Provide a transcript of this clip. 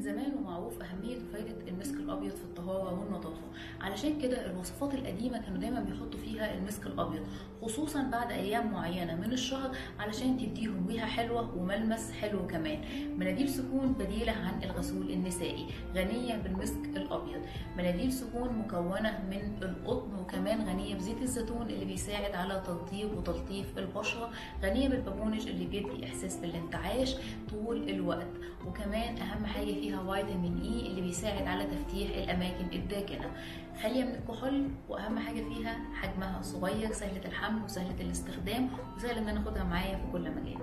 من زمان ومعروف أهمية وفايدة المسك الأبيض في الطهارة والنظافة. علشان كده الوصفات القديمة كانوا دايما بيحطوا فيها المسك الأبيض خصوصا بعد أيام معينة من الشهر علشان تديهم ريحة حلوة وملمس حلو كمان. مناديل سكون بديلة عن الغسول النسائي غنية بالمسك الأبيض. مناديل سكون مكونة من القطن الزيتون اللي بيساعد على ترطيب وتلطيف البشرة غنية بالبابونج اللي بيدي إحساس بالانتعاش طول الوقت. وكمان أهم حاجة فيها فيتامين إي اللي بيساعد على تفتيح الأماكن الداكنة خالية من الكحول وأهم حاجة فيها حجمها صغير سهلة الحمل وسهلة الاستخدام وسهل إن أنا أخدها معايا في كل مكان.